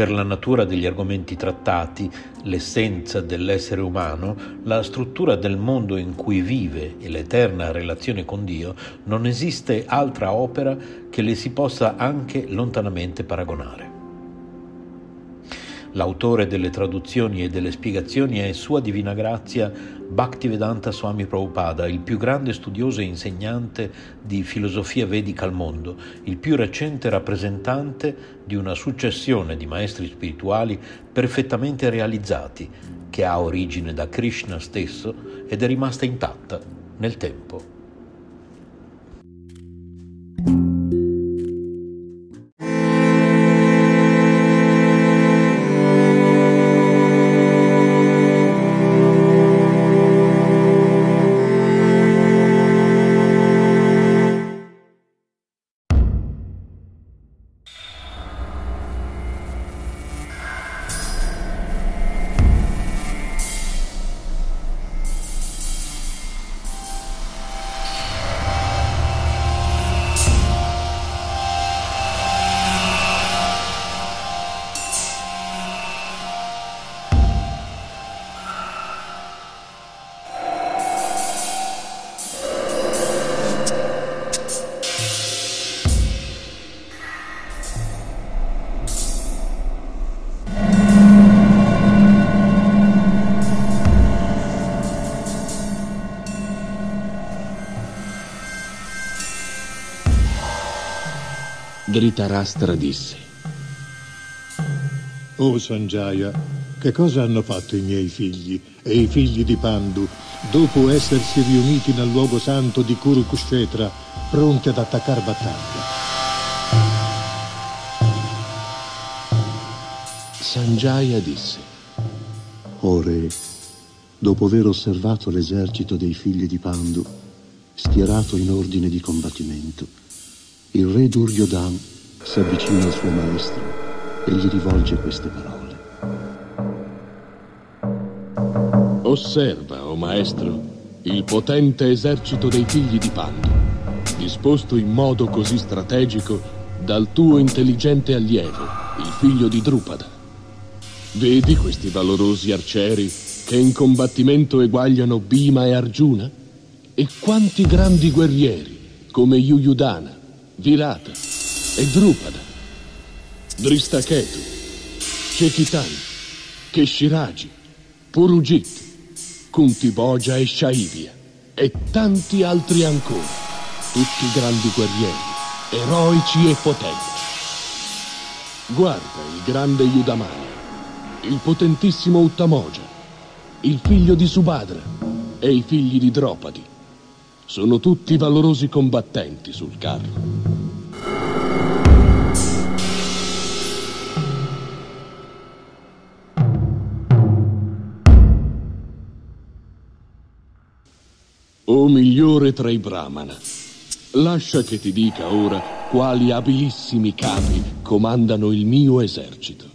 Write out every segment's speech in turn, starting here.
Per la natura degli argomenti trattati, l'essenza dell'essere umano, la struttura del mondo in cui vive e l'eterna relazione con Dio, non esiste altra opera che le si possa anche lontanamente paragonare. L'autore delle traduzioni e delle spiegazioni è Sua Divina Grazia Bhaktivedanta Swami Prabhupada, il più grande studioso e insegnante di filosofia vedica al mondo, il più recente rappresentante di una successione di maestri spirituali perfettamente realizzati, che ha origine da Krishna stesso ed è rimasta intatta nel tempo. Dhritarashtra disse O Sanjaya, che cosa hanno fatto i miei figli e i figli di Pandu dopo essersi riuniti nel luogo santo di Kurukshetra pronti ad attaccare battaglia? Sanjaya disse O re, dopo aver osservato l'esercito dei figli di Pandu, schierato in ordine di combattimento, il re Duryodhan si avvicina al suo maestro e gli rivolge queste parole. Osserva, o maestro, il potente esercito dei figli di Pandu, disposto in modo così strategico dal tuo intelligente allievo, il figlio di Drupada. Vedi questi valorosi arcieri che in combattimento eguagliano Bhima e Arjuna? E quanti grandi guerrieri, come Yuyudana, Virata e Drupada, Dristaketu, Chekitan, Keshiraji, Purugit, Kuntiboja e Shaivia e tanti altri ancora, tutti grandi guerrieri, eroici e potenti. Guarda il grande Yudamaya, il potentissimo Uttamoja, il figlio di Subhadra e i figli di Dropadi. Sono tutti valorosi combattenti sul carro. O migliore tra i Brahmana, Lascia che ti dica ora quali abilissimi capi comandano il mio esercito.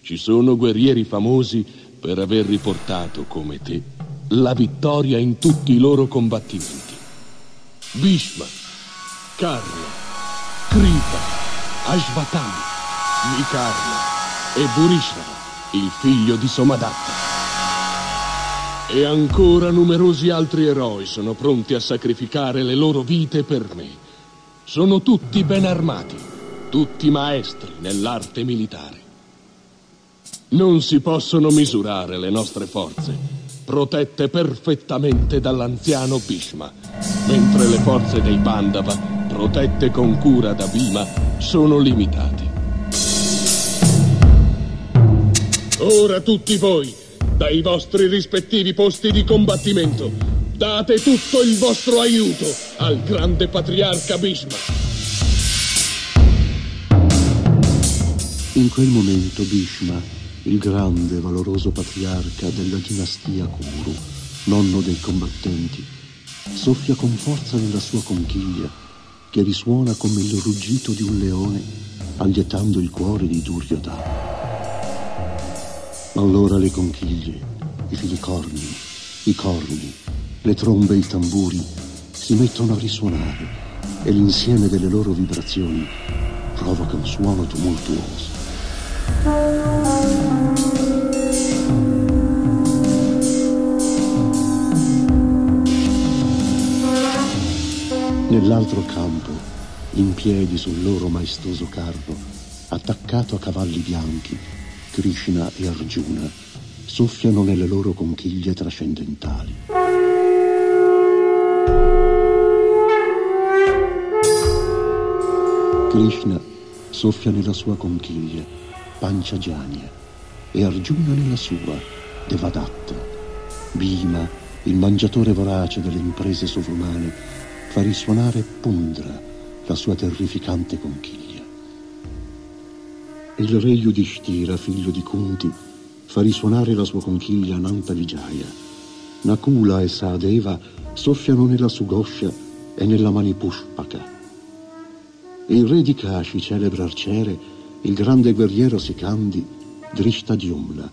Ci sono guerrieri famosi per aver riportato, come te, la vittoria in tutti i loro combattimenti. Bhishma, Karna, Kripa, Ashvatthama, Vikarna e Burishna, il figlio di Somadatta. E ancora numerosi altri eroi sono pronti a sacrificare le loro vite per me. Sono tutti ben armati, tutti maestri nell'arte militare. Non si possono misurare le nostre forze, protette perfettamente dall'anziano Bhishma, mentre le forze dei Pandava, protette con cura da Bhima, sono limitate. Ora tutti voi, dai vostri rispettivi posti di combattimento, date tutto il vostro aiuto al grande patriarca Bhishma. In quel momento Bhishma, il grande e valoroso patriarca della dinastia Kuru, nonno dei combattenti, soffia con forza nella sua conchiglia, che risuona come il ruggito di un leone, allietando il cuore di Duryodhana. Allora le conchiglie, i filicorni, i corni, le trombe e i tamburi si mettono a risuonare e l'insieme delle loro vibrazioni provoca un suono tumultuoso. Nell'altro campo, in piedi sul loro maestoso carro, attaccato a cavalli bianchi, Krishna e Arjuna soffiano nelle loro conchiglie trascendentali. Krishna soffia nella sua conchiglia, Panchajanya, e Arjuna nella sua, Devadatta. Bhima, il mangiatore vorace delle imprese sovrumane, fa risuonare Pundra, la sua terrificante conchiglia. Il re Yudhishthira, figlio di Kunti, fa risuonare la sua conchiglia Nanta Vijaya. Nakula e Saadeva soffiano nella Sugoscia e nella Manipushpaka. Il re di Kashi, celebre arciere, il grande guerriero Sikandi, Drishtadyumna,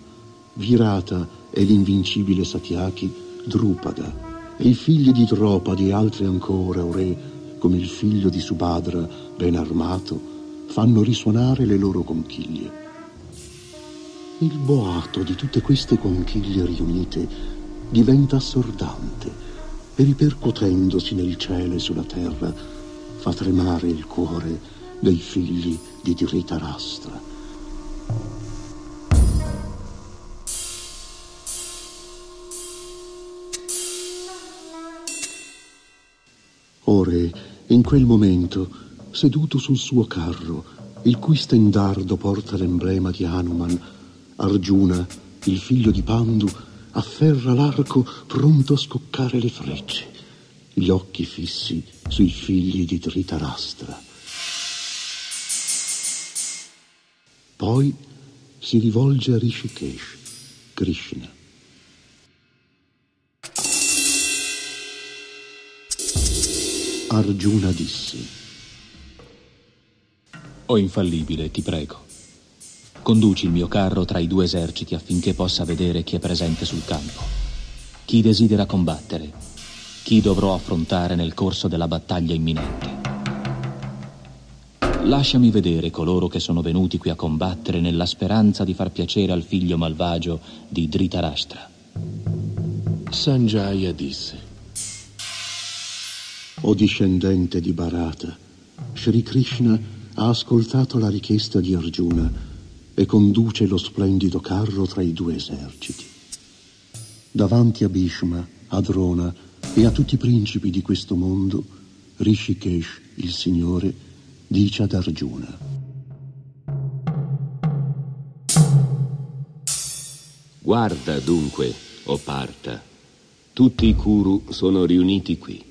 Virata e l'invincibile Satyaki, Drupada, e i figli di Dropadi altri ancora, o re, come il figlio di Subhadra, ben armato, fanno risuonare le loro conchiglie. Il boato di tutte queste conchiglie riunite diventa assordante e ripercuotendosi nel cielo e sulla terra fa tremare il cuore dei figli di Dhritarashtra. Ore, in quel momento, seduto sul suo carro, il cui stendardo porta l'emblema di Hanuman, Arjuna, il figlio di Pandu, afferra l'arco pronto a scoccare le frecce, gli occhi fissi sui figli di Dhritarashtra. Poi si rivolge a Rishikesh, Krishna. Arjuna disse, O infallibile, ti prego, conduci il mio carro tra i due eserciti affinché possa vedere chi è presente sul campo, chi desidera combattere, chi dovrò affrontare nel corso della battaglia imminente. Lasciami vedere coloro che sono venuti qui a combattere nella speranza di far piacere al figlio malvagio di Dhritarashtra. Sanjaya disse, O discendente di Bharata, Sri Krishna ha ascoltato la richiesta di Arjuna e conduce lo splendido carro tra i due eserciti. Davanti a Bhishma, a Drona e a tutti i principi di questo mondo, Rishikesh, il Signore, dice ad Arjuna. Guarda dunque, o Parta, tutti i Kuru sono riuniti qui.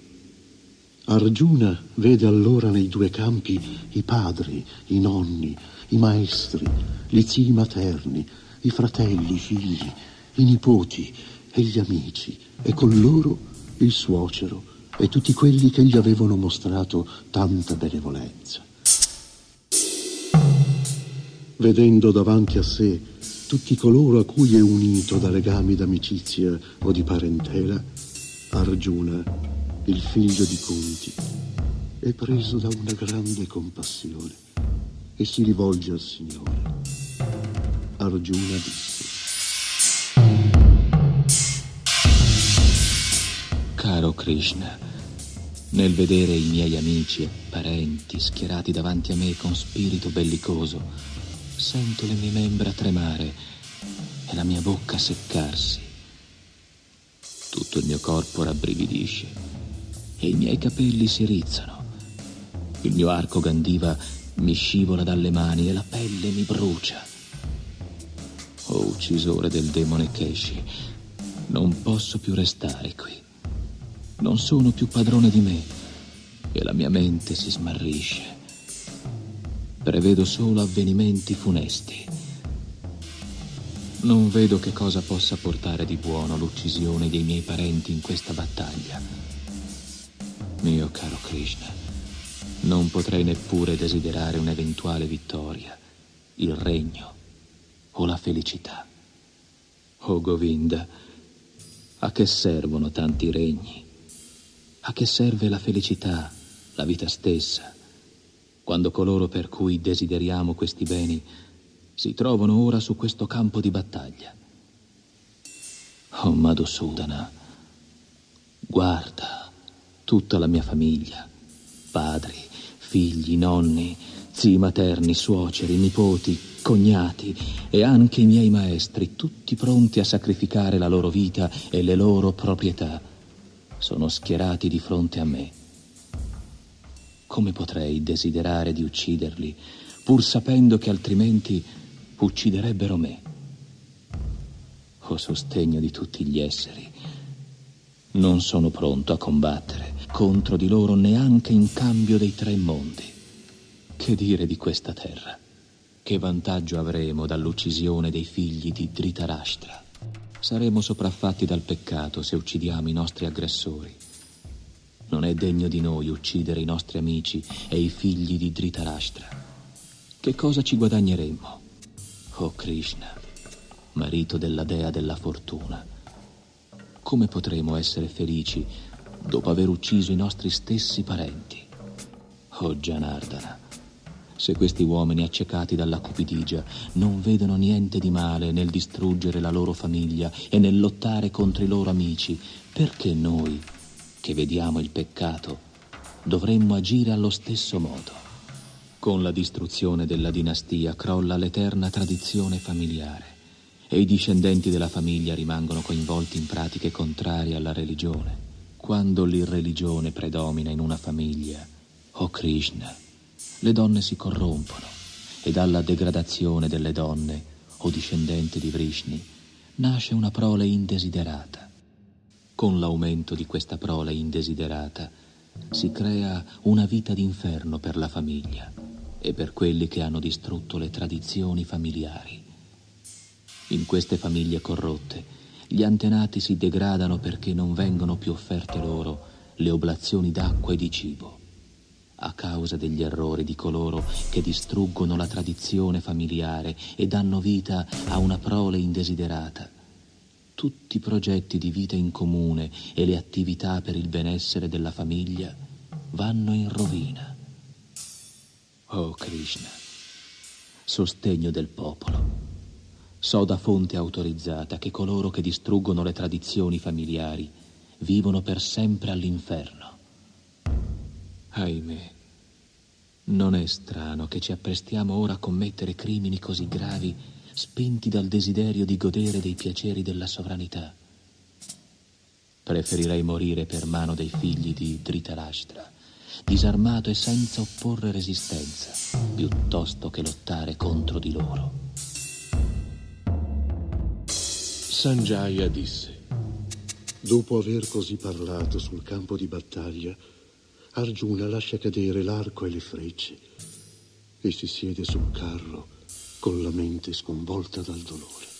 Arjuna vede allora nei due campi i padri, i nonni, i maestri, gli zii materni, i fratelli, i figli, i nipoti e gli amici, e con loro il suocero e tutti quelli che gli avevano mostrato tanta benevolenza. Vedendo davanti a sé tutti coloro a cui è unito da legami d'amicizia o di parentela, Arjuna, il figlio di Kunti, è preso da una grande compassione e si rivolge al Signore. Arjuna disse, Caro Krishna, nel vedere i miei amici e parenti schierati davanti a me con spirito bellicoso, sento le mie membra tremare e la mia bocca seccarsi. Tutto il mio corpo rabbrividisce e i miei capelli si rizzano. Il mio arco gandiva mi scivola dalle mani e la pelle mi brucia. Oh uccisore del demone Keshi, non posso più restare qui. Non sono più padrone di me e la mia mente si smarrisce. Prevedo solo avvenimenti funesti. Non vedo che cosa possa portare di buono l'uccisione dei miei parenti in questa battaglia. Mio caro Krishna, non potrei neppure desiderare un'eventuale vittoria, il regno o la felicità. Oh Govinda, a che servono tanti regni? A che serve la felicità, la vita stessa, quando coloro per cui desideriamo questi beni si trovano ora su questo campo di battaglia? Oh Madhusudana, guarda tutta la mia famiglia, padri, figli, nonni, zii materni, suoceri, nipoti, cognati e anche i miei maestri, tutti pronti a sacrificare la loro vita e le loro proprietà, sono schierati di fronte a me. Come potrei desiderare di ucciderli, pur sapendo che altrimenti ucciderebbero me? O sostegno di tutti gli esseri, non sono pronto a combattere contro di loro neanche in cambio dei tre mondi. Che dire di questa terra? Che vantaggio avremo dall'uccisione dei figli di Dhritarashtra? Saremo sopraffatti dal peccato se uccidiamo i nostri aggressori. Non è degno di noi uccidere i nostri amici e i figli di Dhritarashtra. Che cosa ci guadagneremmo? Oh Krishna, marito della dea della fortuna, come potremo essere felici dopo aver ucciso i nostri stessi parenti. Oh Janardana, se questi uomini accecati dalla cupidigia non vedono niente di male nel distruggere la loro famiglia e nel lottare contro i loro amici, perché noi, che vediamo il peccato, dovremmo agire allo stesso modo? Con la distruzione della dinastia crolla l'eterna tradizione familiare e i discendenti della famiglia rimangono coinvolti in pratiche contrarie alla religione. Quando l'irreligione predomina in una famiglia, o oh Krishna, le donne si corrompono e dalla degradazione delle donne, o oh discendente di Vrishni, nasce una prole indesiderata. Con l'aumento di questa prole indesiderata si crea una vita d'inferno per la famiglia e per quelli che hanno distrutto le tradizioni familiari. In queste famiglie corrotte gli antenati si degradano perché non vengono più offerte loro le oblazioni d'acqua e di cibo, a causa degli errori di coloro che distruggono la tradizione familiare e danno vita a una prole indesiderata. Tutti i progetti di vita in comune e le attività per il benessere della famiglia vanno in rovina. Oh Krishna, sostegno del popolo. So da fonte autorizzata che coloro che distruggono le tradizioni familiari vivono per sempre all'inferno. Ahimè, non è strano che ci apprestiamo ora a commettere crimini così gravi, spinti dal desiderio di godere dei piaceri della sovranità. Preferirei morire per mano dei figli di Dhritarashtra, disarmato e senza opporre resistenza, piuttosto che lottare contro di loro. Sanjaya disse, Dopo aver così parlato sul campo di battaglia, Arjuna lascia cadere l'arco e le frecce e si siede sul carro con la mente sconvolta dal dolore.